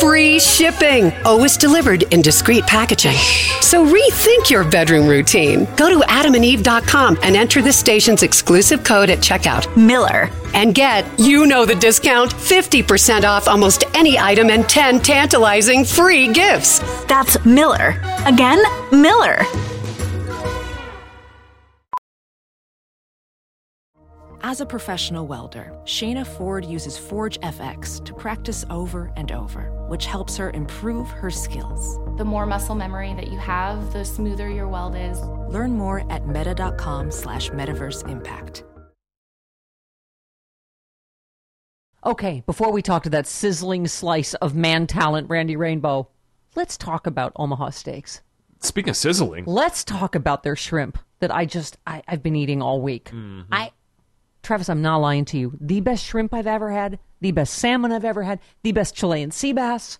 free shipping, always delivered in discreet packaging. So rethink your bedroom routine. Go to adamandeve.com and enter the station's exclusive code at checkout. Miller. And get, you know the discount, 50% off almost any item and 10 tantalizing free gifts. That's Miller. Again, Miller. As a professional welder, Shayna Ford uses Forge FX to practice over and over, which helps her improve her skills. The more muscle memory that you have, the smoother your weld is. Learn more at meta.com slash metaverse impact. Okay, before we talk to that sizzling slice of man talent, Randy Rainbow, let's talk about Omaha Steaks. Speaking of sizzling, Let's talk about their shrimp that I just I, I've been eating all week. Mm-hmm. I Travis, I'm not lying to you. The best shrimp I've ever had, the best salmon I've ever had, the best Chilean sea bass.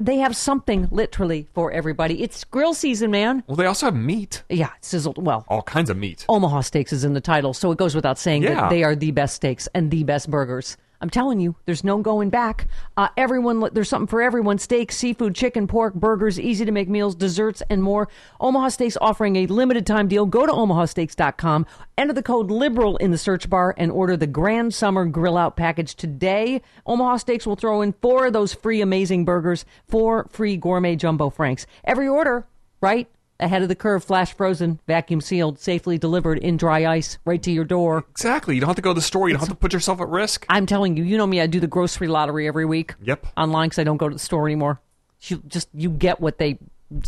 They have something literally for everybody. It's grill season, man. well, they also have meat, Yeah, sizzled. Well, all kinds of meat. Omaha Steaks is in the title, so it goes without saying Yeah. that they are the best steaks and the best burgers. I'm telling you, there's no going back. Uh, everyone, there's something for everyone: steak, seafood, chicken, pork, burgers, easy to make meals, desserts, and more. Omaha Steaks offering a limited time deal. Go to omahasteaks.com, enter the code liberal in the search bar, and order the Grand Summer Grill Out package today. Omaha Steaks will throw in four of those free amazing burgers, four free gourmet jumbo franks. Every order, right? Ahead of the curve, flash frozen, vacuum sealed, safely delivered in dry ice right to your door. Exactly. You don't have to go to the store. You don't have to put yourself at risk. I'm telling you, you know me, I do the grocery lottery every week. Yep. Online because I don't go to the store anymore. You just you get what they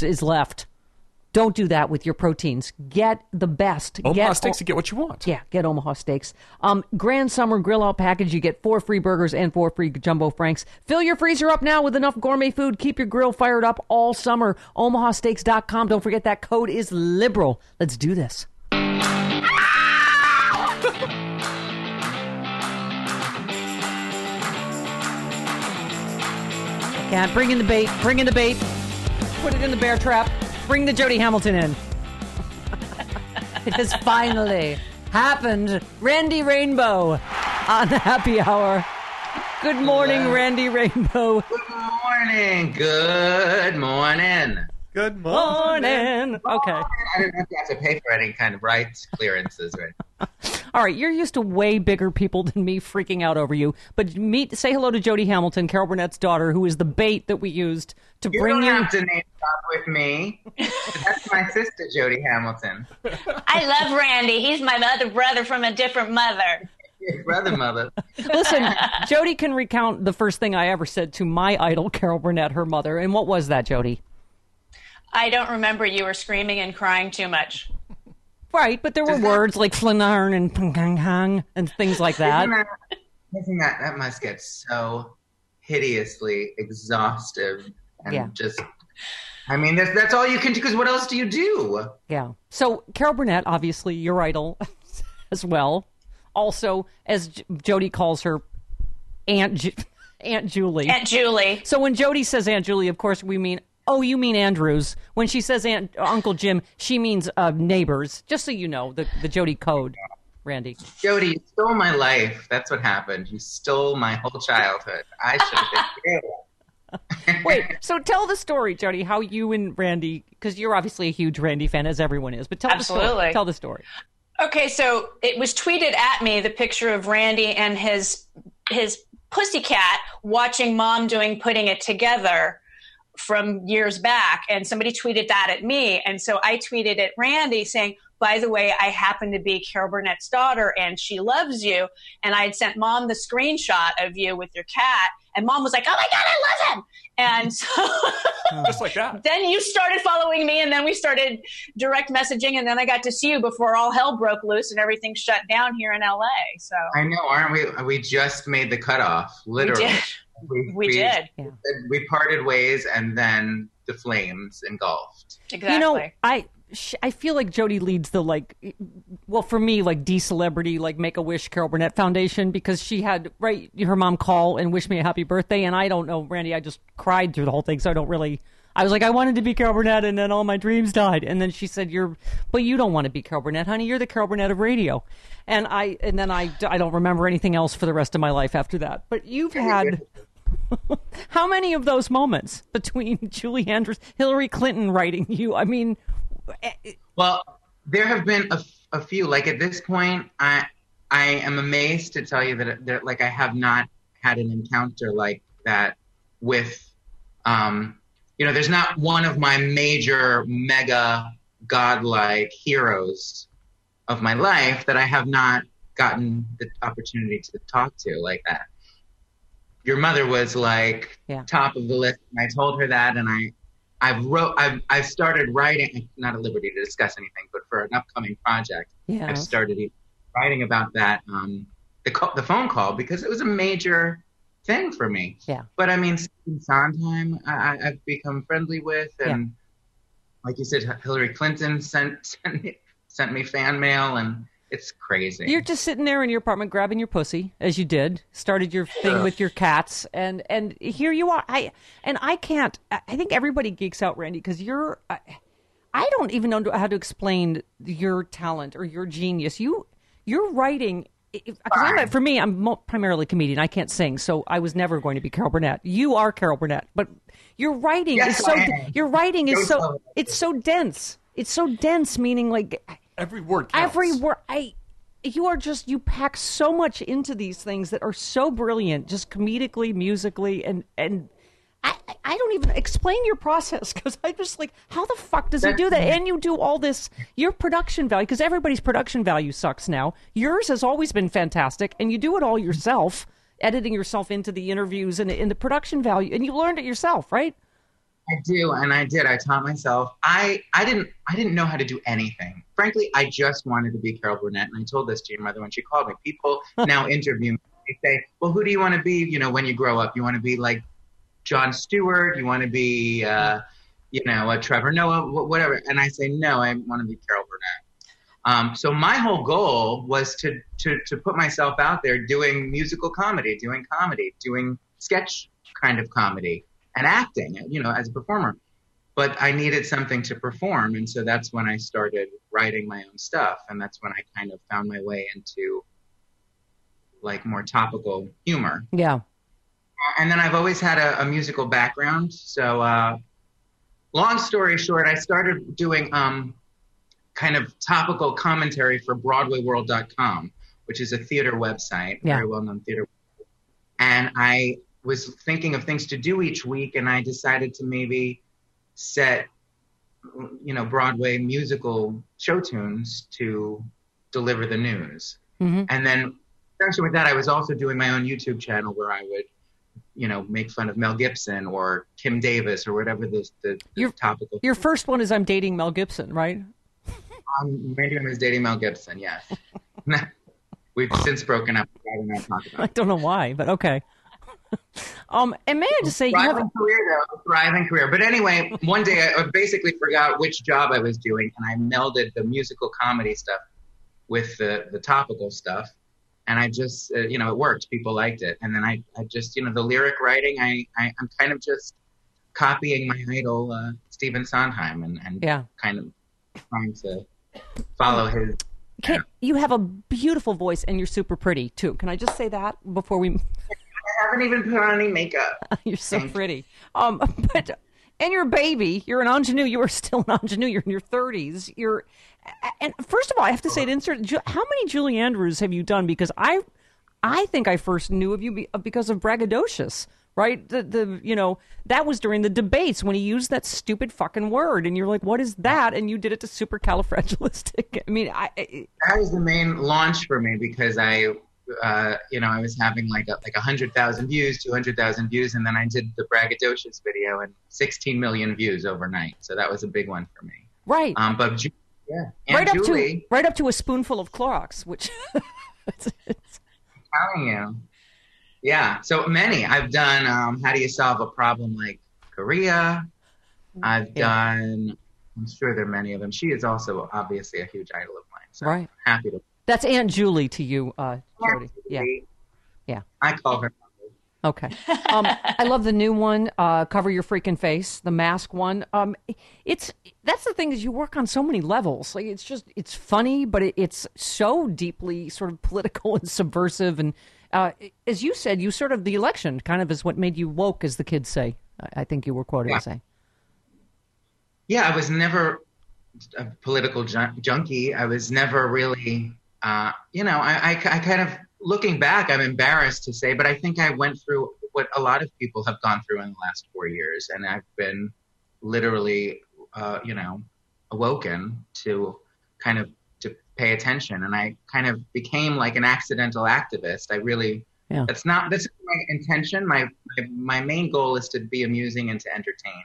is left. Don't do that with your proteins. Get the best. Omaha get Steaks, to get what you want. yeah, get Omaha Steaks. Um, Grand Summer Grill Out package. You get four free burgers and four free jumbo franks. Fill your freezer up now with enough gourmet food. Keep your grill fired up all summer. OmahaSteaks.com. Don't forget that code is liberal. Let's do this. Yeah, bring in the bait. Bring in the bait. Put it in the bear trap. Bring the Jody Hamilton in. it has finally happened. Randy Rainbow on the happy hour. Good morning, Randy Rainbow. Good morning. Good morning. Good Morning. Okay. I don't know if you have to pay for any kind of rights clearances, right? All right, you're used to way bigger people than me freaking out over you. But meet, say hello to Jody Hamilton, Carol Burnett's daughter, who is the bait that we used to You bring don't you. have to name drop with me. That's my sister, Jody Hamilton. I love Randy. He's my other brother from a different mother. Brother, mother. Listen, Jody can recount the first thing I ever said to my idol, Carol Burnett, her mother. And what was that, Jody? I don't remember you were screaming and crying too much. Right, but there were words like flanarn and pungang and things like that. Isn't that, isn't that, that must get so hideously exhaustive and Yeah. just. I mean, that's, that's all you can do. Because what else do you do? Yeah. So Carol Burnett, obviously your idol as well. Also, as J- Jody calls her, Aunt Ju- Aunt Julie. Aunt Julie. so when Jody says Aunt Julie, of course we mean, oh, you mean Andrews. When she says Aunt Uncle Jim, she means uh, neighbors. Just so you know, the the Jody code, Randy. Jody, you stole my life. That's what happened. You stole my whole childhood. I should have been killed. Wait, so tell the story, Jody, how you and Randy, because you're obviously a huge Randy fan, as everyone is, but tell the story. Absolutely. Tell the story. Okay, so it was tweeted at me the picture of Randy and his his pussycat watching mom doing putting it together from years back and somebody tweeted that at me and so I tweeted at Randy saying by the way, I happen to be Carol Burnett's daughter and she loves you. And I had sent mom the screenshot of you with your cat. And mom was like, oh my God, I love him. And so Just like that. then you started following me and then we started direct messaging. And then I got to see you before all hell broke loose and everything shut down here in LA. So I know, aren't we? We just made the cutoff, we literally. did. We, We did. We parted ways, and then the flames engulfed. Exactly. You know, I I feel like Jody leads the like, well, for me, like D celebrity, like Make a Wish Carol Burnett Foundation because she had right her mom call and wish me a happy birthday, and I don't know, Randy, I just cried through the whole thing, so I don't really. I was like, I wanted to be Carol Burnett, and then all my dreams died. And then she said, "You're, but you don't want to be Carol Burnett, honey. You're the Carol Burnett of radio." And I, and then I, I don't remember anything else for the rest of my life after that. But you've had how many of those moments between Julie Andrews, Hillary Clinton writing you? I mean, eh, Well, there have been a, a few. Like at this point, I I am amazed to tell you that, that like I have not had an encounter like that with, um, you know, there's not one of my major mega godlike heroes of my life that I have not gotten the opportunity to talk to like that. Your mother was like Yeah. top of the list, and I told her that, and I I've wrote I've I've started writing not at liberty to discuss anything, but for an upcoming project, yeah, I've started writing about that um the call, the phone call because it was a major thing for me. Yeah. But I mean, Sondheim, I, I've become friendly with, and like you said, Hillary Clinton sent sent me, sent me fan mail, and it's crazy. You're just sitting there in your apartment grabbing your pussy, as you did. Started your thing with your cats, and and here you are. I and I can't. I I think everybody geeks out, Randy, because you're. I, I don't even know how to explain your talent or your genius. You you're writing. 'cause I'm a- for me, I'm mo- primarily a comedian. I can't sing, so I was never going to be Carol Burnett. You are Carol Burnett, but your writing Yes, is so. Your writing is so. It's so dense. It's so dense, meaning like Every word counts. every word i you are just you pack so much into these things that are so brilliant just comedically musically and and I, I- I don't even explain your process because I'm just like, how the fuck does he do that? And you do all this, your production value, because everybody's production value sucks now. Yours has always been fantastic, and you do it all yourself, editing yourself into the interviews and in the production value, and you learned it yourself, right? I do, and I did. I taught myself. I I didn't I didn't know how to do anything. Frankly, I just wanted to be Carol Burnett, and I told this to your mother when she called me. People now interview me. They say, "Well, who do you want to be? You know, when you grow up, you want to be like Jon Stewart. You want to be, uh, you know, a Trevor Noah, whatever." And I say, "No, I want to be Carol Burnett." Um, so my whole goal was to, to to put myself out there doing musical comedy, doing comedy, doing sketch kind of comedy, and acting. You know, as a performer. But I needed something to perform, and so that's when I started writing my own stuff, and that's when I kind of found my way into like more topical humor. Yeah. And then I've always had a, a musical background, so uh, long story short, I started doing um, kind of topical commentary for BroadwayWorld.com, which is a theater website, Yeah. very well known theater. And I was thinking of things to do each week, and I decided to maybe set, you know, Broadway musical show tunes to deliver the news. Mhm. And then, conjunction with that, I was also doing my own YouTube channel where I would, you know, make fun of Mel Gibson or Kim Davis or whatever the, the, the You're- topical. Your first one is I'm dating Mel Gibson, right? Um, Randy was dating Mel Gibson, yes. We've since broken up. I'd rather not talk about I don't know why, but okay. um, and may I just say, you have a, Thriving career, though. Thriving career. But anyway, one day I basically forgot which job I was doing, and I melded the musical comedy stuff with the, the topical stuff. And I just, uh, you know, it worked. People liked it. And then I, I just, you know, the lyric writing, I, I, I'm kind of just copying my idol, uh, Stephen Sondheim, and, and yeah. kind of trying to follow his. Can, you have a beautiful voice and you're super pretty too. Can I just say that before we? I haven't even put on any makeup. you're so pretty. Um, but and you're a baby. You're an ingenue. You are still an ingenue. You're in your 30s. You're and first of all, I have to say, to insert, how many Julie Andrews have you done? Because I, I think I first knew of you because of Braggadocious. right? The the you know that was during the debates when he used that stupid fucking word, and you're like, what is that? And you did it to supercalifragilistic. I mean, I, I that was the main launch for me because I, uh, you know, I was having like a, like a hundred thousand views, two hundred thousand views, and then I did the braggadocious video and sixteen million views overnight. So that was a big one for me. right, Um, but yeah, and right up Julie, to right up to a spoonful of Clorox, which it's, it's, telling you, yeah. So many. I've done. Um, how do you solve a problem like Korea? I've Yeah. done. I'm sure there are many of them. She is also obviously a huge idol of mine. So Right. happy to. That's Aunt Julie to you, uh, Jody. Yeah, yeah. I call her. Okay. Um, I love the new one, uh, cover your freaking face, the mask one. Um, it's that's the thing is you work on so many levels. Like it's just it's funny, but it, it's so deeply sort of political and subversive. And uh, as you said, you sort of the election kind of is what made you woke, as the kids say. I, I think you were quoted Yeah. saying. yeah, I was never a political jun- junkie. I was never really, uh, you know, I, I, I kind of, looking back, I'm embarrassed to say, but I think I went through what a lot of people have gone through in the last four years. And I've been literally, uh, you know, awoken to kind of to pay attention. And I kind of became like an accidental activist. I really, Yeah. that's not, that's my intention. My, my, my main goal is to be amusing and to entertain.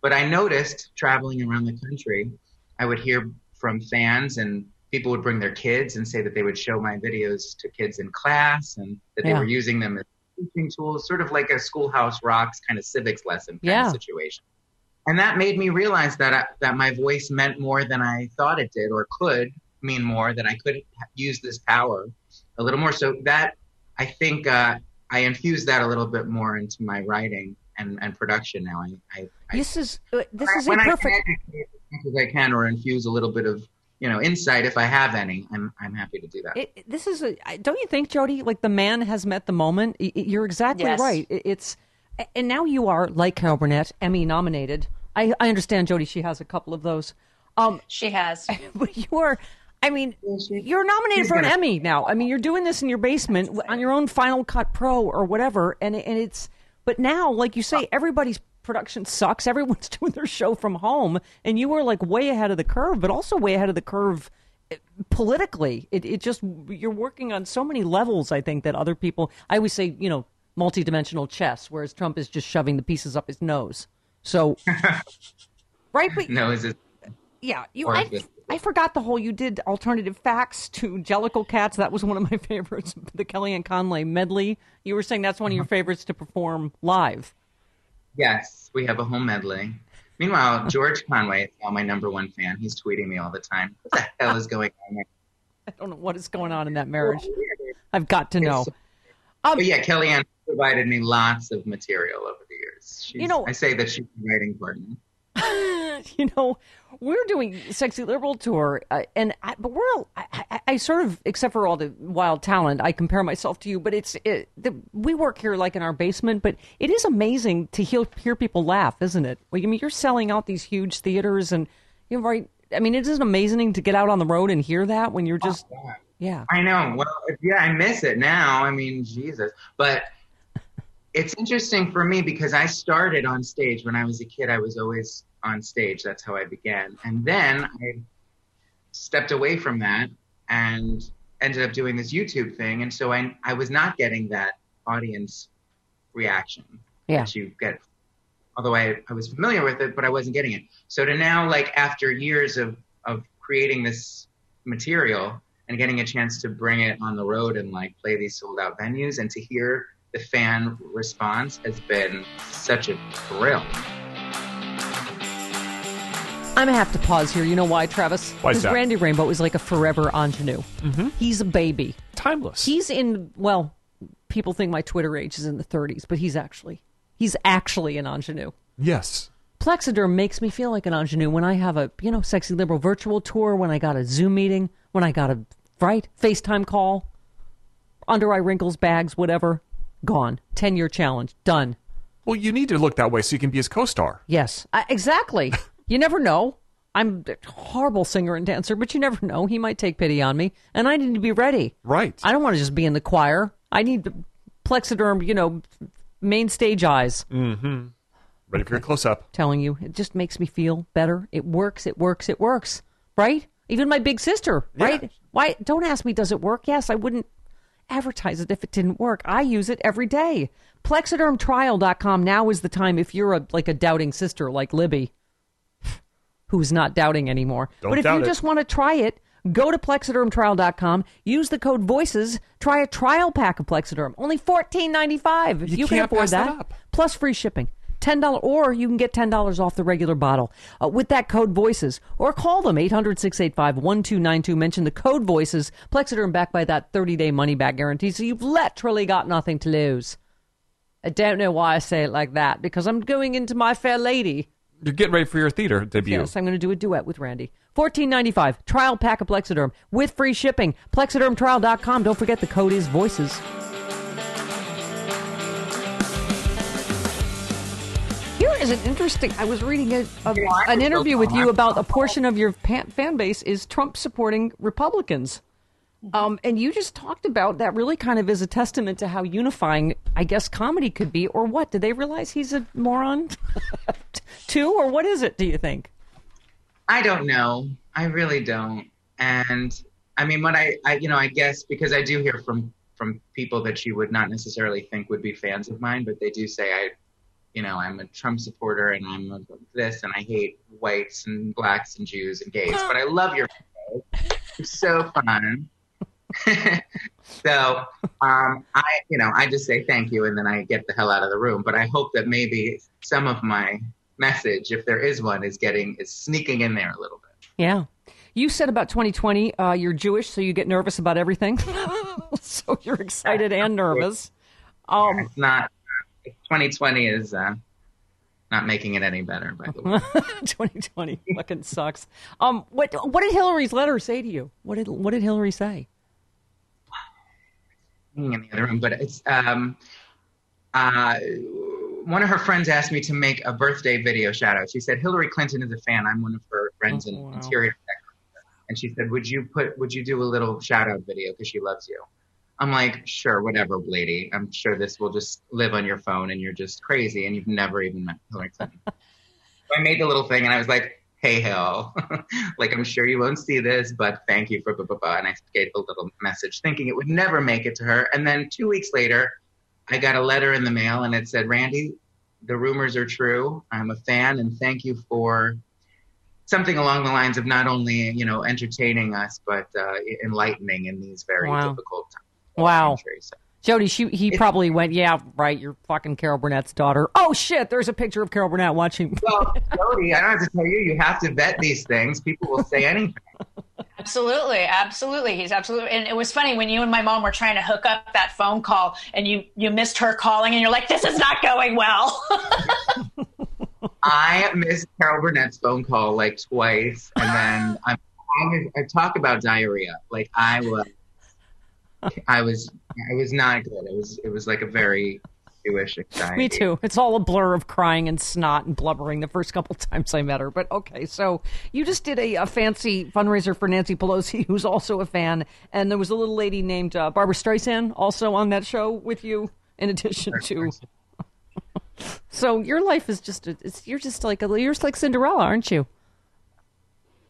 But I noticed traveling around the country, I would hear from fans and people would bring their kids and say that they would show my videos to kids in class and that they Yeah. were using them as teaching tools, sort of like a schoolhouse rocks kind of civics lesson kind Yeah. of situation. And that made me realize that I, that my voice meant more than I thought it did or could mean more that I could use this power a little more. So that I think uh, I infused that a little bit more into my writing and, and production now. I, I, I This is uh, this is a when I perfect. can educate as much as I can or infuse a little bit of you know insight if I have any. I'm I'm happy to do that. It, this is a. I- Don't you think, Jody? Like the man has met the moment. Y- y- You're exactly Yes. right. It's, and now you are like Carol Burnett, Emmy nominated. I, I understand, Jody. She has a couple of those. Um, She has. but you are. I mean, you're nominated she's for an gonna- Emmy now. I mean, you're doing this in your basement on your own Final Cut Pro or whatever, and and it's. But now, like you say, everybody's production sucks. Everyone's doing their show from home, and you were like way ahead of the curve, but also way ahead of the curve eh, politically. It it just you're working on so many levels. I think that other people. I always say, you know, multidimensional chess, whereas Trump is just shoving the pieces up his nose. So, right, but no, is it? yeah, you. I, I forgot the whole. You did alternative facts to Jellicle Cats. That was one of my favorites. The Kellyanne Conway medley. You were saying that's one of your favorites to perform live. Yes, we have a home medley. Meanwhile, George Conway is now my number one fan. He's tweeting me all the time. What the hell is going on there? I don't know what is going on in that marriage. I've got to know. Um, but yeah, Kellyanne provided me lots of material over the years. She's, You know- I say that she's writing partner. you know, we're doing sexy liberal tour, uh, and I, but we're I, I, I sort of, except for all the wild talent, I compare myself to you. But it's it, the, we work here like in our basement, but it is amazing to hear hear people laugh, isn't it? Well, I mean, you're selling out these huge theaters, and you know, right? I mean, it is amazing to get out on the road and hear that when you're just yeah. I know. Well, yeah, I miss it now. I mean, Jesus. But it's interesting for me because I started on stage when I was a kid. I was always on stage. That's how I began. And then I stepped away from that and ended up doing this YouTube thing. And so I, I was not getting that audience reaction Yeah. that you get. Although I, I was familiar with it, but I wasn't getting it. So to now, like after years of, of creating this material and getting a chance to bring it on the road and like play these sold out venues and to hear the fan response has been such a thrill. I'm gonna have to pause here. You know why, Travis? Why is Because that? Randy Rainbow is like a forever ingenue. Mm-hmm. He's a baby. Timeless. He's in well, people think my Twitter age is in the 30s, but he's actually he's actually an ingenue. yes. Plexaderm makes me feel like an ingenue when I have a you know sexy liberal virtual tour, when I got a Zoom meeting, when I got a right FaceTime call, under eye wrinkles, bags, whatever, gone. Ten year challenge done. Well, you need to look that way so you can be his co-star. Yes, I, exactly. you never know. I'm a horrible singer and dancer, but you never know. He might take pity on me, and I need to be ready. Right. I don't want to just be in the choir. I need Plexaderm, you know, main stage eyes. Mm-hmm. Ready for your close up. Telling you, it just makes me feel better. It works. It works. It works. Right? Even my big sister. Right? Why? Don't ask me. Does it work? Yes, I wouldn't advertise it if it didn't work. I use it every day. Plexadermtrial.com. Now is the time if you're a like a doubting sister like Libby, who's not doubting anymore. Don't but if you it. just want to try it, go to plexadermtrial.com. Use the code VOICES. Try a trial pack of Plexaderm. Only fourteen ninety five. If You you, can afford that that, plus free shipping. Ten dollar, or you can get ten dollars off the regular bottle uh, with that code Voices, or call them 800-685-1292. Mention the code Voices. Plexaderm backed by that thirty day money back guarantee, so you've literally got nothing to lose. I don't know why I say it like that because I'm going into my fair lady. You're getting ready for your theater debut. Yes, I'm going to do a duet with Randy. Fourteen ninety five trial pack of Plexaderm with free shipping. Plexadermtrial.com. Don't forget the code is Voices. Here is an interesting. I was reading a, a, an interview with you about a portion of your pan, fan base is Trump supporting Republicans. Um, and you just talked about that really kind of is a testament to how unifying, I guess, comedy could be, or what? Did they realize he's a moron too, or what is it, do you think? I don't know. I really don't. And I mean, what I, I, you know, I guess because I do hear from from people that you would not necessarily think would be fans of mine, but they do say I, you know, I'm a Trump supporter and I'm a this and I hate whites and blacks and Jews and gays, but I love your show. It's so fun. so um, I, you know, I just say thank you and then I get the hell out of the room. But I hope that maybe some of my message, if there is one, is getting is sneaking in there a little bit. Yeah. You said about 2020, uh, you're Jewish, so you get nervous about everything. so you're excited and nervous. Um, It's not 2020 is uh, not making it any better. By the way, 2020 fucking sucks. Um, what what did Hillary's letter say to you? What did what did Hillary say? In the other room, but it's um, uh, one of her friends asked me to make a birthday video shout out. She said Hillary Clinton is a fan. I'm one of her friends in Oh, wow. interior decorator. and she said, "Would you put? Would you do a little shout out video because she loves you?" I'm like, "Sure, whatever, lady. I'm sure this will just live on your phone, and you're just crazy, and you've never even met Hillary Clinton." so I made the little thing, and I was like. Hey Hill, like I'm sure you won't see this, but thank you for blah blah blah. And I gave a little message, thinking it would never make it to her. And then two weeks later, I got a letter in the mail, and it said, "Randy, the rumors are true. I'm a fan, and thank you for something along the lines of not only you know entertaining us, but uh, enlightening in these very Wow. difficult times." Wow. So, Jody, she he probably went, yeah, right. You're fucking Carol Burnett's daughter. Oh shit! There's a picture of Carol Burnett watching. well, Jody, I don't have to tell you, you have to vet these things. People will say anything. Absolutely, absolutely. He's absolutely. And it was funny when you and my mom were trying to hook up that phone call, and you you missed her calling, and you're like, "This is not going well." I missed Carol Burnett's phone call like twice, and then I'm, I, I talk about diarrhea. Like I was, I was, I was not good. It was, it was like a very Jewish anxiety. Me too. It's all a blur of crying and snot and blubbering the first couple times I met her. But okay, so you just did a, a fancy fundraiser for Nancy Pelosi, who's also a fan, and there was a little lady named uh, Barbra Streisand also on that show with you. In addition to, so your life is just a, it's, you're just like a, you're just like Cinderella, aren't you?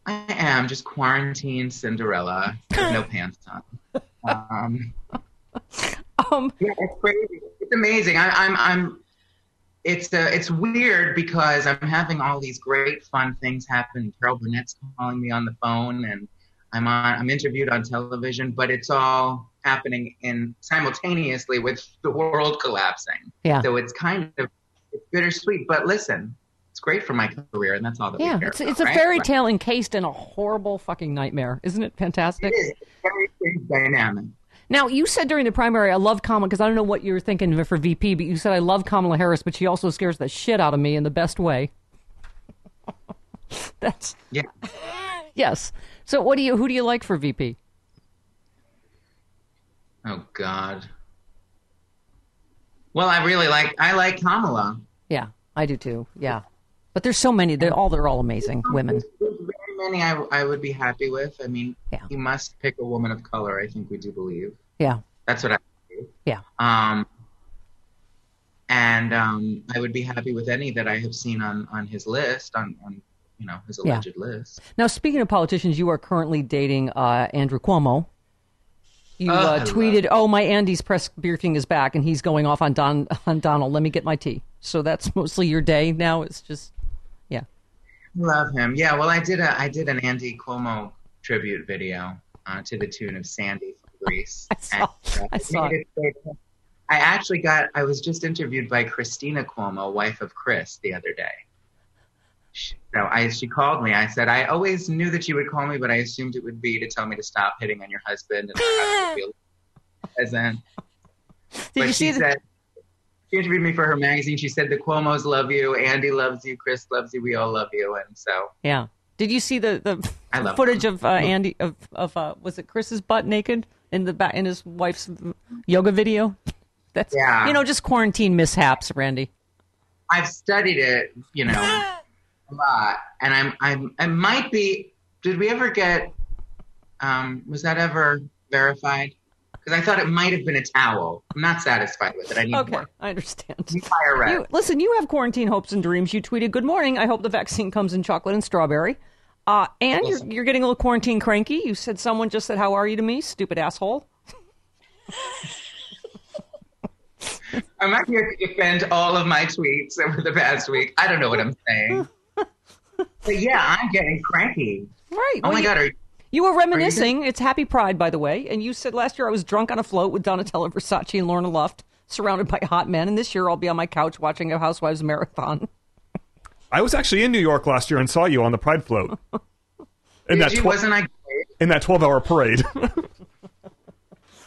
I am just quarantine Cinderella with no pants on. Um, Um, yeah, it's crazy. It's amazing. I, I'm, I'm. It's uh, it's weird because I'm having all these great fun things happen. Carol Burnett's calling me on the phone, and I'm on. I'm interviewed on television, but it's all happening in simultaneously with the world collapsing. Yeah. So it's kind of it's bittersweet. But listen, it's great for my career, and that's all that yeah, it's about, it's a right? fairy tale encased in a horrible fucking nightmare, isn't it? Fantastic. It is It's very dynamic. Now, you said during the primary, I love Kamala, because I don't know what you're thinking for VP, but you said I love Kamala Harris, but she also scares the shit out of me in the best way. That's Yeah. yes. So, what do you? Who do you like for VP? Oh God. Well, I really like I like Kamala. Yeah, I do too. Yeah, but there's so many. They're all they're all amazing women. There's very many I, I would be happy with. I mean, Yeah. you must pick a woman of color. I think we do believe Yeah, that's what I do. yeah. Um, and um, I would be happy with any that I have seen on on his list on on you know his Yeah. alleged list. Now, speaking of politicians, you are currently dating uh, Andrew Cuomo. You Oh, uh, tweeted, "Oh, my Andy's press briefing is back, and he's going off on Don on Donald. Let me get my tea." So that's mostly your day now. It's just, yeah. Love him. Yeah. Well, I did a I did an Andy Cuomo tribute video uh, to the tune of Sandy Grease. I saw- And, uh, I saw it I actually got. I was just interviewed by Christina Cuomo, wife of Chris, the other day. She- So I, she called me. I said, I always knew that you would call me, but I assumed it would be to tell me to stop hitting on your husband and would. Did but you see she the- said she interviewed me for her magazine. She said the Cuomo's love you, Andy loves you, Chris loves you, we all love you, and so Yeah. Did you see the the footage him. of uh, Andy of of uh, was it Chris's butt naked in the back in his wife's yoga video? That's Yeah. you know just quarantine mishaps, Randy. I've studied it, you know, a lot, and I'm I'm I might be. Did we ever get? Um, was that ever verified? Because I thought it might have been a towel. I'm not satisfied with it. I need Okay, more. I understand. Fire red. You, listen, you have quarantine hopes and dreams. You tweeted, "Good morning. I hope the vaccine comes in chocolate and strawberry." Uh, and you're, you're getting a little quarantine cranky. You said someone just said, "How are you?" to me, stupid asshole. I'm not here to defend all of my tweets over the past week. I don't know what I'm saying. but yeah, I'm getting cranky. Right. Oh well, my you, god, are you, you were reminiscing. It's Happy Pride, by the way. And you said last year I was drunk on a float with Donatella Versace and Lorna Luft, surrounded by hot men. And this year I'll be on my couch watching a Housewives marathon. I was actually in New York last year and saw you on the Pride float. In did that you? tw- Wasn't I great? in that twelve hour parade.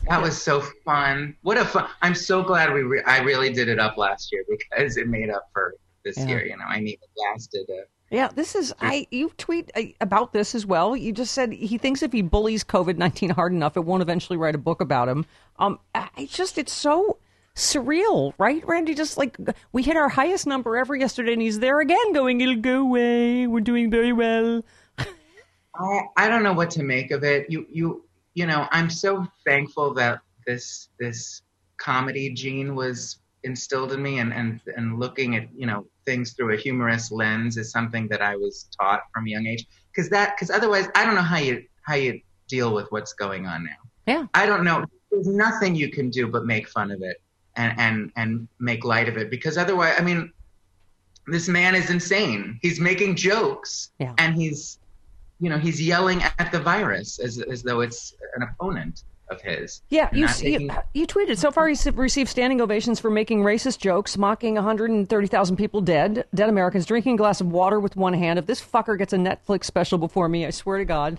That was so fun. What a fun! I'm so glad we. Re- I really did it up last year because it made up for this Yeah. year. You know, I need it lasted. Uh, Yeah, this is I. You tweet uh, about this as well. You just said he thinks if he bullies COVID nineteen hard enough, it won't eventually write a book about him. Um, I I just it's so surreal, right, Randy? Just like we hit our highest number ever yesterday, and he's there again, going, "It'll go away. We're doing very well." I I don't know what to make of it. You you you know, I'm so thankful that this this comedy gene was instilled in me, and and and looking at you know things through a humorous lens is something that I was taught from a young age. Because that because otherwise, I don't know how you how you deal with what's going on now. Yeah. I don't know. There's nothing you can do but make fun of it and and and make light of it because otherwise, I mean, this man is insane. He's making jokes Yeah. and he's you know he's yelling at the virus as as though it's an opponent of his. Yeah, you, not you you tweeted. So far, he's received standing ovations for making racist jokes, mocking 130,000 people dead, dead Americans, drinking a glass of water with one hand. If this fucker gets a Netflix special before me, I swear to God.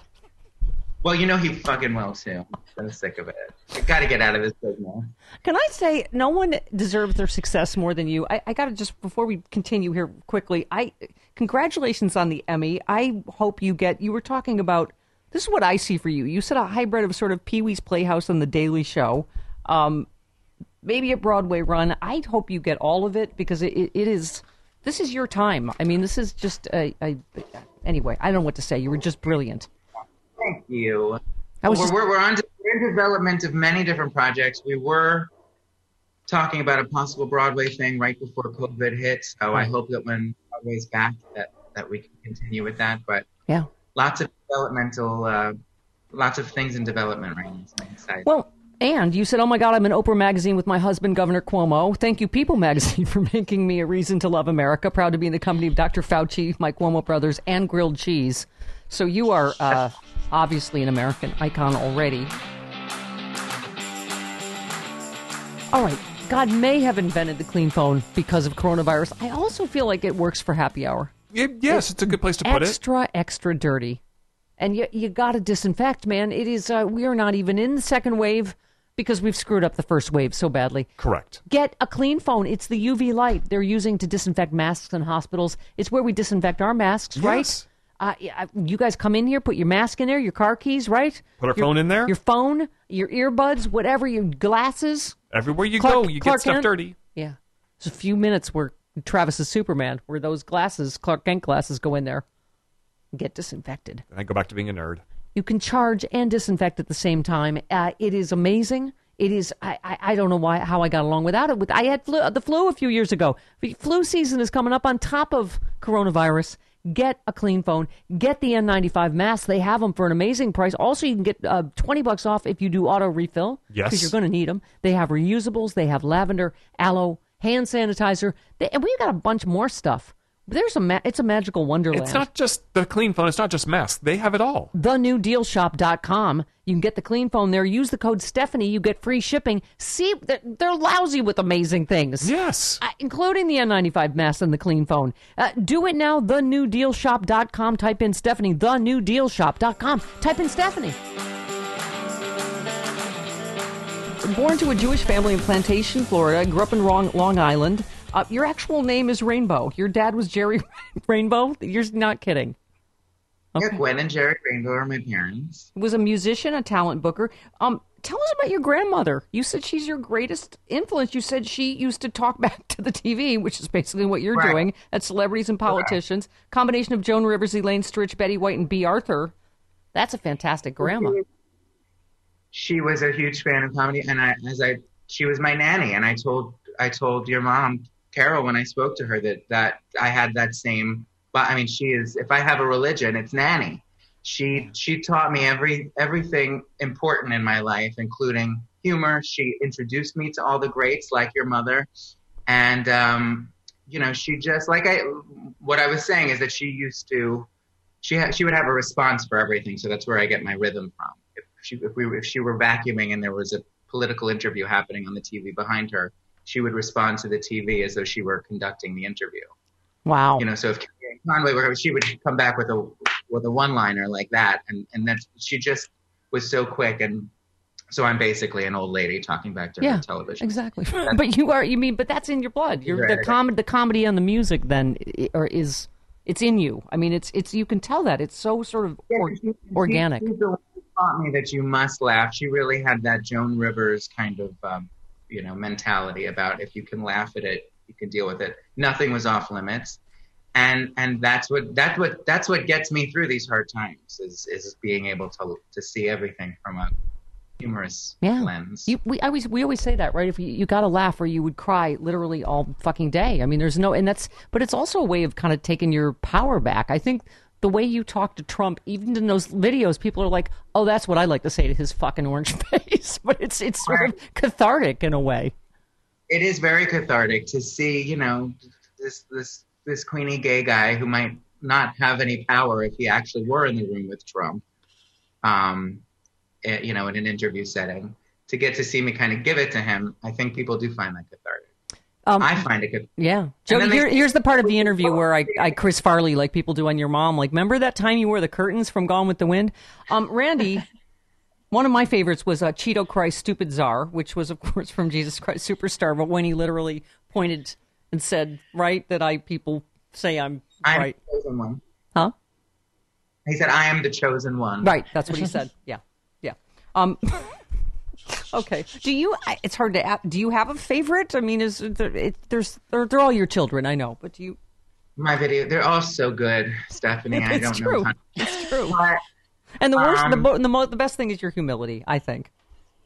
Well, you know he fucking will too. I'm sick of it. I got to get out of this business. Can I say no one deserves their success more than you? I, I got to just before we continue here quickly. I congratulations on the Emmy. I hope you get. You were talking about this is what I see for you. You said a hybrid of sort of Pee Wee's Playhouse and The Daily Show. Um, maybe a Broadway run. I hope you get all of it because it, it, it is. This is your time. I mean, this is just a, a. Anyway, I don't know what to say. You were just brilliant. Thank you. We're, just- we're, we're on we're in development of many different projects. We were talking about a possible Broadway thing right before COVID hit. So I hope that when Broadway's back, that that we can continue with that. But Yeah. lots of developmental, uh, lots of things in development right now. So Well, and you said, "Oh my God, I'm in Oprah magazine with my husband, Governor Cuomo." Thank you, People magazine, for making me a reason to love America. Proud to be in the company of Dr. Fauci, my Cuomo brothers, and grilled cheese. So you are uh, obviously an American icon already. All right, God may have invented the clean phone because of coronavirus. I also feel like it works for happy hour. Y- yes, it's a good place to put it. extra, extra dirty. And you, you got to disinfect, man. It is, uh, we are not even in the second wave because we've screwed up the first wave so badly. Correct. Get a clean phone. It's the UV light they're using to disinfect masks in hospitals. It's where we disinfect our masks, right? Uh, you guys come in here, put your mask in there, your car keys, right? Put our Your- phone in there. Your phone, your earbuds, whatever, your glasses. Everywhere you Clark- go, you Clark get stuff Kent? dirty. Yeah. It's a few minutes where Travis is Superman, where those glasses, Clark Kent glasses, go in there and get disinfected. And I go back to being a nerd. You can charge and disinfect at the same time. Uh, it is amazing. It is. I, I, I don't know why how I got along without it. With I had flu, the flu a few years ago. The flu season is coming up on top of coronavirus. Get a clean phone. Get the N95 mask. They have them for an amazing price. Also, you can get uh, 20 bucks off if you do auto refill. Yes. Because you're going to need them. They have reusables. They have lavender, aloe, hand sanitizer. They, and we've got a bunch more stuff. There's a ma- it's a magical wonderland. It's not just the clean phone. It's not just masks. They have it all. thenewdealshop.com. You can get the clean phone there. Use the code Stephanie. You get free shipping. See, they're, they're lousy with amazing things. Yes. Uh, including the N95 mask and the clean phone. Uh, do it now. Thenewdealshop.com. Type in Stephanie. Thenewdealshop.com. Type in Stephanie. Born to a Jewish family in Plantation, Florida, grew up in Long, Long Island. Uh, your actual name is Rainbow. Your dad was Jerry Rainbow. You're not kidding. Yeah, Gwen and Jerry Rainbow are my parents. was a musician, a talent booker. Um, tell us about your grandmother. You said she's your greatest influence. You said she used to talk back to the TV, which is basically what you're Right. doing at celebrities and politicians. Combination of Joan Rivers, Elaine Stritch, Betty White, and Bea Arthur. That's a fantastic grandma. She was a huge fan of comedy, and I, as I, she was my nanny, and I told, I told your mom, Carol, when I spoke to her that that I had that same. But I mean, she is. If I have a religion, it's nanny. She she taught me every everything important in my life, including humor. She introduced me to all the greats, like your mother, and um, you know, she just like I. What I was saying is that she used to. She had, she would have a response for everything, so that's where I get my rhythm from. If she if we if she were vacuuming and there was a political interview happening on the TV behind her, she would respond to the TV as though she were conducting the interview. Wow. You know, so if Conway were, she would come back with a with a one liner like that, and and then she just was so quick, and so I'm basically an old lady talking back to yeah, her television. exactly. but you are. You mean? But that's in your blood. You're the Right. com- the comedy and the music. Then, or is it's in you? I mean, it's it's. You can tell that it's so sort of or, she- organic. She, the one taught me that you must laugh. She really had that Joan Rivers kind of, um, you know, mentality about if you can laugh at it, you can deal with it. Nothing was off limits, and and that's what that's what that's what gets me through these hard times is is being able to to see everything from a humorous yeah. lens. You, we always we always say that, right? If you, you got to laugh, or you would cry literally all fucking day. I mean, there's no, and that's, but it's also a way of kind of taking your power back. I think the way you talk to Trump, even in those videos, people are like, "Oh, that's what I like to say to his fucking orange face." but it's it's sort of cathartic in a way. it is very cathartic to see, you know, this this this Queenie gay guy who might not have any power if he actually were in the room with Trump, um, eh, you know, in an interview setting. To get to see me kind of give it to him, I think people do find that cathartic. Um, I find it good. Yeah, Jody. then they- here's the part of the interview where I, I Chris Farley, like people do on your mom. Like, remember that time you wore the curtains from Gone with the Wind? Um, Randy, one of my favorites was uh, Cheeto Christ Stupid Czar, which was of course from Jesus Christ Superstar, but when he literally pointed and said, "Right, that I people say I'm I'm right, the chosen one. huh? He said, "I am the chosen one." Right, that's what he said. Yeah, yeah. Um, okay. Do you? It's hard to. Do you have a favorite? I mean, is there, it, there's they're, they're all your children, I know, but do you? My video, they're all so good, Stephanie. I It's don't true. know. It's true. But And the worst, the, Um, the, mo- the best thing is your humility. I think.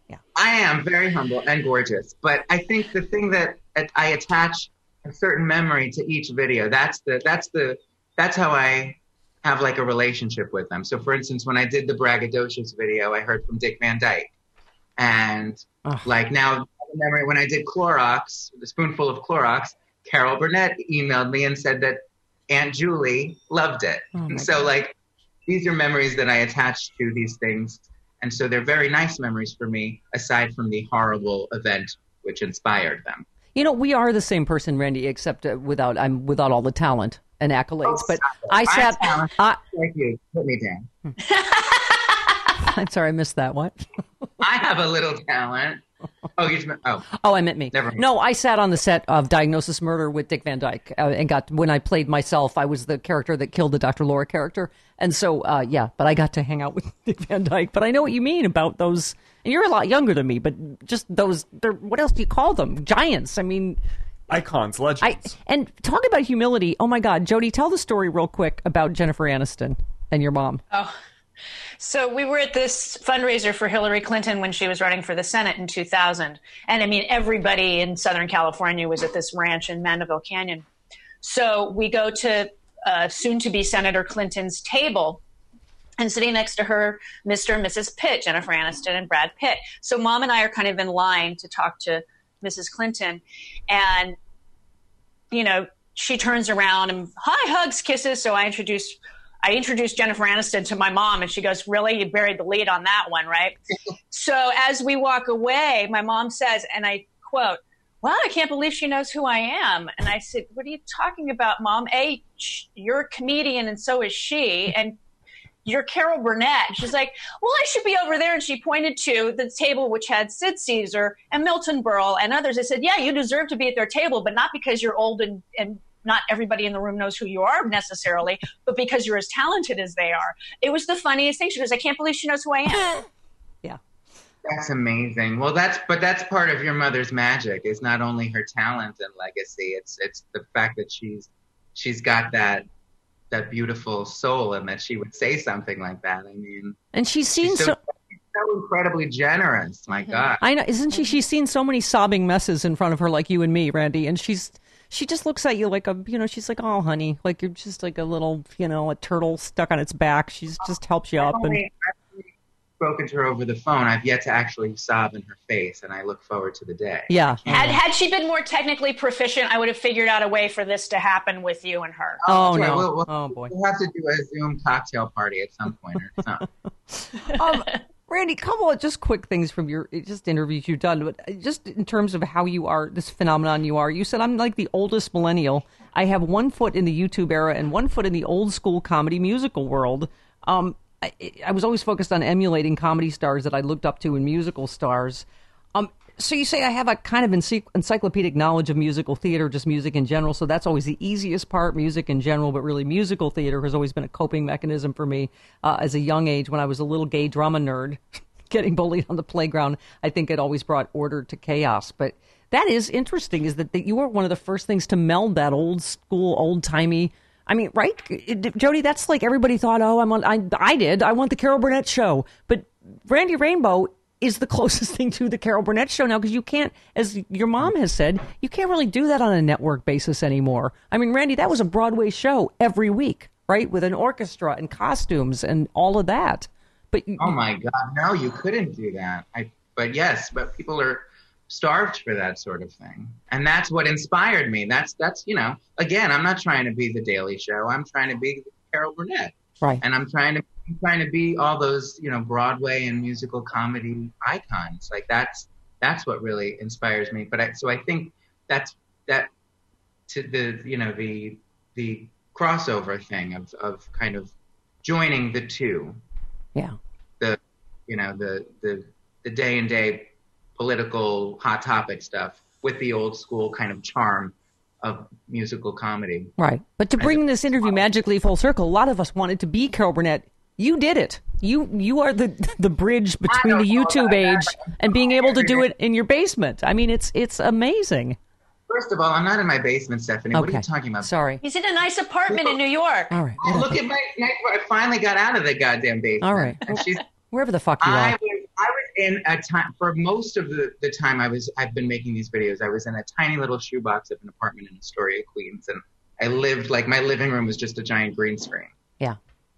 Yeah. I am very humble and gorgeous, but I think the thing that I attach a certain memory to each video. That's the that's the that's how I have like a relationship with them. So, for instance, when I did the braggadocious video, I heard from Dick Van Dyke, and Ugh. like now, memory when I did Clorox, the spoonful of Clorox, Carol Burnett emailed me and said that Aunt Julie loved it. Oh, and so, God. like, these are memories that I attach to these things. And so they're very nice memories for me, aside from the horrible event which inspired them. You know, we are the same person, Randy, except uh, without I'm without all the talent and accolades. Oh, but. I sat. I, Thank you. Put me down. I'm sorry, I missed that. What? I have a little talent. Oh, you just meant, oh, Oh, I meant me. Never mind. No, I sat on the set of Diagnosis Murder with Dick Van Dyke uh, and got when I played myself, I was the character that killed the Dr. Laura character, and so uh, yeah. But I got to hang out with Dick Van Dyke. But I know what you mean about those. And you're a lot younger than me, but just those. They're, what else do you call them? Giants. I mean, Icons, I legends. and talk about humility. Oh my God, Jody, tell the story real quick about Jennifer Aniston and your mom. Oh, So we were at this fundraiser for Hillary Clinton when she was running for the Senate in 2000. And I mean, everybody in Southern California was at this ranch in Mandeville Canyon. So we go to uh, soon to be Senator Clinton's table. And sitting next to her, Mr. and Mrs. Pitt, Jennifer Aniston and Brad Pitt. So mom and I are kind of in line to talk to Mrs. Clinton. And, you know, she turns around and hi, hugs, kisses. So I introduce I introduced Jennifer Aniston to my mom, and she goes, Really? You buried the lead on that one, right? so as we walk away, my mom says, and I quote, Wow, I can't believe she knows who I am. And I said, What are you talking about, mom? A, you're a comedian, and so is she. And you're Carol Burnett. She's like, well, I should be over there. And she pointed to the table which had Sid Caesar and Milton Berle and others. I said, yeah, you deserve to be at their table, but not because you're old and, and not everybody in the room knows who you are necessarily, but because you're as talented as they are. It was the funniest thing. She goes, I can't believe she knows who I am. yeah. That's amazing. Well, that's but that's part of your mother's magic. Is not only her talent and legacy. It's it's the fact that she's she's got that that beautiful soul and that she would say something like that. I mean, and she's seen she's so, so, so incredibly generous. My mm-hmm. God, I know, isn't she? She's seen so many sobbing messes in front of her, like you and me, Randy, and she's she just looks at you like a you know she's like oh honey like you're just like a little you know a turtle stuck on its back. She's just helps you up and spoken to her over the phone. I've yet to actually sob in her face and i look forward to the day. Yeah. Had had she been more technically proficient i would have figured out a way for this to happen with you and her. Oh, oh no. We'll, we'll, oh boy. we'll have to do a zoom cocktail party at some point or something. Um, Randy, couple of just quick things from your just interviews you've done, but just in terms of how you are, this phenomenon you are. You said I'm like the oldest millennial. I have one foot in the YouTube era and one foot in the old school comedy musical world. Um, I, I was always focused on emulating comedy stars that I looked up to and musical stars. So you say I have a kind of encyclopedic knowledge of musical theater, just music in general. So that's always the easiest part, music in general. But really, musical theater has always been a coping mechanism for me uh, as a young age. When I was a little gay drama nerd, getting bullied on the playground, I think it always brought order to chaos. But that is interesting. Is that, that you were one of the first things to meld that old school, old timey. I mean, right, Jody? That's like everybody thought. Oh, I'm on. I, I did. I want the Carol Burnett show. But Randy Rainbow is the closest thing to the Carol Burnett show now because you can't, as your mom has said, you can't really do that on a network basis anymore. I mean, Randy, that was a Broadway show every week, right, with an orchestra and costumes and all of that. But oh my God, no, you couldn't do that. I, but yes, but people are starved for that sort of thing, and that's what inspired me. That's that's you know, again, I'm not trying to be the Daily Show. I'm trying to be Carol Burnett, right? And I'm trying to I'm trying to be all those, you know, Broadway and musical comedy icons. Like that's that's what really inspires me. But I, so I think that's that to the you know the the crossover thing of of kind of joining the two. Yeah. The you know the the the day and day political hot topic stuff with the old school kind of charm of musical comedy. Right. But to bring this interview magically full circle, a lot of us wanted to be Carol Burnett you did it. You you are the the bridge between the YouTube age and being able to do it in your basement. I mean, it's it's amazing. First of all, I'm not in my basement, Stephanie. Okay. What are you talking about? Sorry. He's in a nice apartment in New York. All right. Oh, look at my. I finally got out of the goddamn basement. All right. Wherever the fuck you I are. Was, I was in a time for most of the, the time I was I've been making these videos. I was in a tiny little shoebox of an apartment in Astoria, Queens, and I lived like my living room was just a giant green screen. Yeah.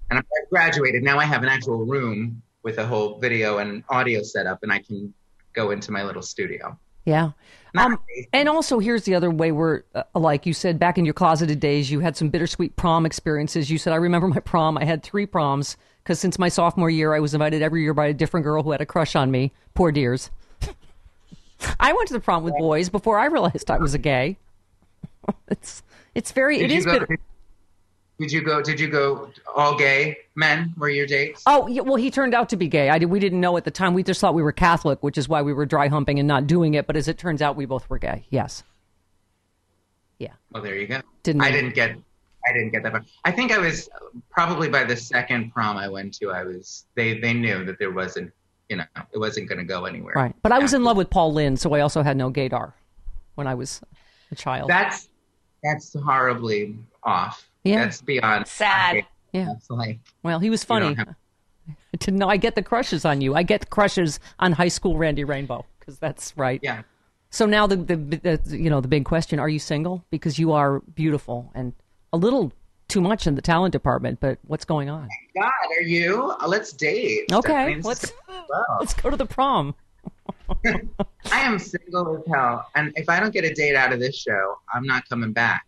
And I graduated. Now I have an actual room with a whole video and audio setup, and I can go into my little studio. Yeah. Um, and also, here's the other way we're uh, like you said back in your closeted days, you had some bittersweet prom experiences. You said, I remember my prom. I had three proms because since my sophomore year, I was invited every year by a different girl who had a crush on me. Poor dears. I went to the prom with boys before I realized I was a gay. it's it's very Did it is bitter. Did you go? Did you go all gay men? Were your dates? Oh, yeah, well, he turned out to be gay. I did, we didn't know at the time. We just thought we were Catholic, which is why we were dry humping and not doing it. But as it turns out, we both were gay. Yes. Yeah. Well, there you go. Didn't I didn't get. I didn't get that. But I think I was probably by the second prom I went to. I was. They they knew that there wasn't. You know, it wasn't going to go anywhere. Right. But I was in love with Paul Lynde, so I also had no gaydar when I was a child. That's that's horribly off. Yeah. That's beyond sad. Yeah. Like well, he was funny. Have, to know I get the crushes on you. I get crushes on high school Randy Rainbow because that's right. Yeah. So now the, the the you know the big question: Are you single? Because you are beautiful and a little too much in the talent department. But what's going on? God, are you? Uh, let's date. Okay, Stephanie. This is let's well. let's go to the prom. I am single as hell, and if I don't get a date out of this show, I'm not coming back.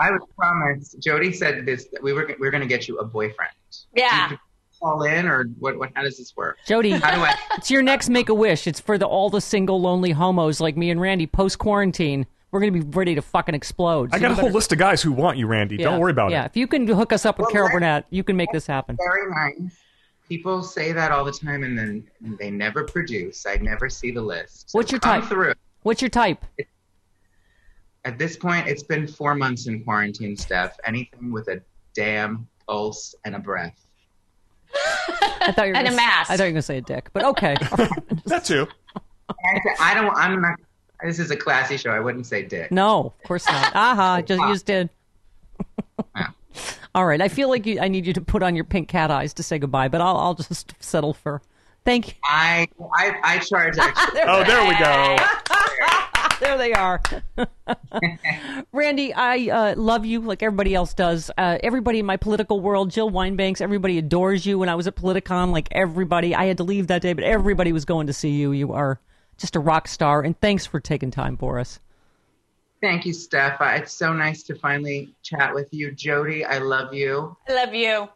I was promised. Jody said this. That we were we are going to get you a boyfriend. Yeah. Do you call in, or what? What? How does this work? Jody, How do I? it's your next Make a Wish. It's for the all the single lonely homos like me and Randy post quarantine. We're gonna be ready to fucking explode. I got you a whole list of guys who want you, Randy. Yeah, Don't worry about yeah, it. Yeah, if you can hook us up with Well, Carol Burnett, you can make this happen. Very nice. People say that all the time, and then they never produce. I never see the list. What's your Come type? Through. What's your type? At this point, it's been four months in quarantine, Steph. Anything with a damn pulse and a breath. I thought you were And gonna a s- mask. I thought you were gonna say a dick, but okay. That too. I don't. I'm not. This is a classy show. I wouldn't say dick. no, of course not. Aha, just you just did. Yeah. All right, I feel like you, I need you to put on your pink cat eyes to say goodbye, but I'll I'll just settle for. Thank you. I I, I charge extra. Oh, there we go. There they are. Randy, I uh, love you like everybody else does. Uh, everybody in my political world, Jill Wine-Banks, everybody adores you. When I was at Politicon, like everybody, I had to leave that day, but everybody was going to see you. You are just a rock star, and thanks for taking time for us. Thank you, Steph. Uh, It's so nice to finally chat with you, Jody. I love you, I love you.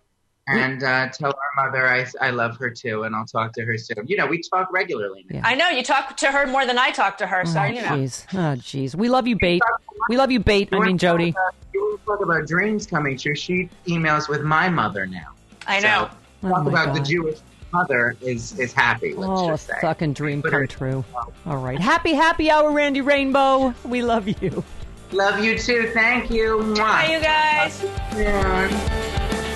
And uh, tell our mother I I love her too, and I'll talk to her soon. You know, we talk regularly. Now. I know you talk to her more than I talk to her, so Oh, you know. jeez. Oh, jeez. We love you, Bate. We love you, Bate. I mean, Jody. You want to talk about dreams coming true? She emails with my mother now. I know. So, talk Oh, my about the Jewish mother is is happy. Let's Oh, a just say. fucking dream Put come her- true. All right. Happy, happy hour, Randy Rainbow. We love you. Love you too. Thank you. Mwah. Bye, you guys. Yeah.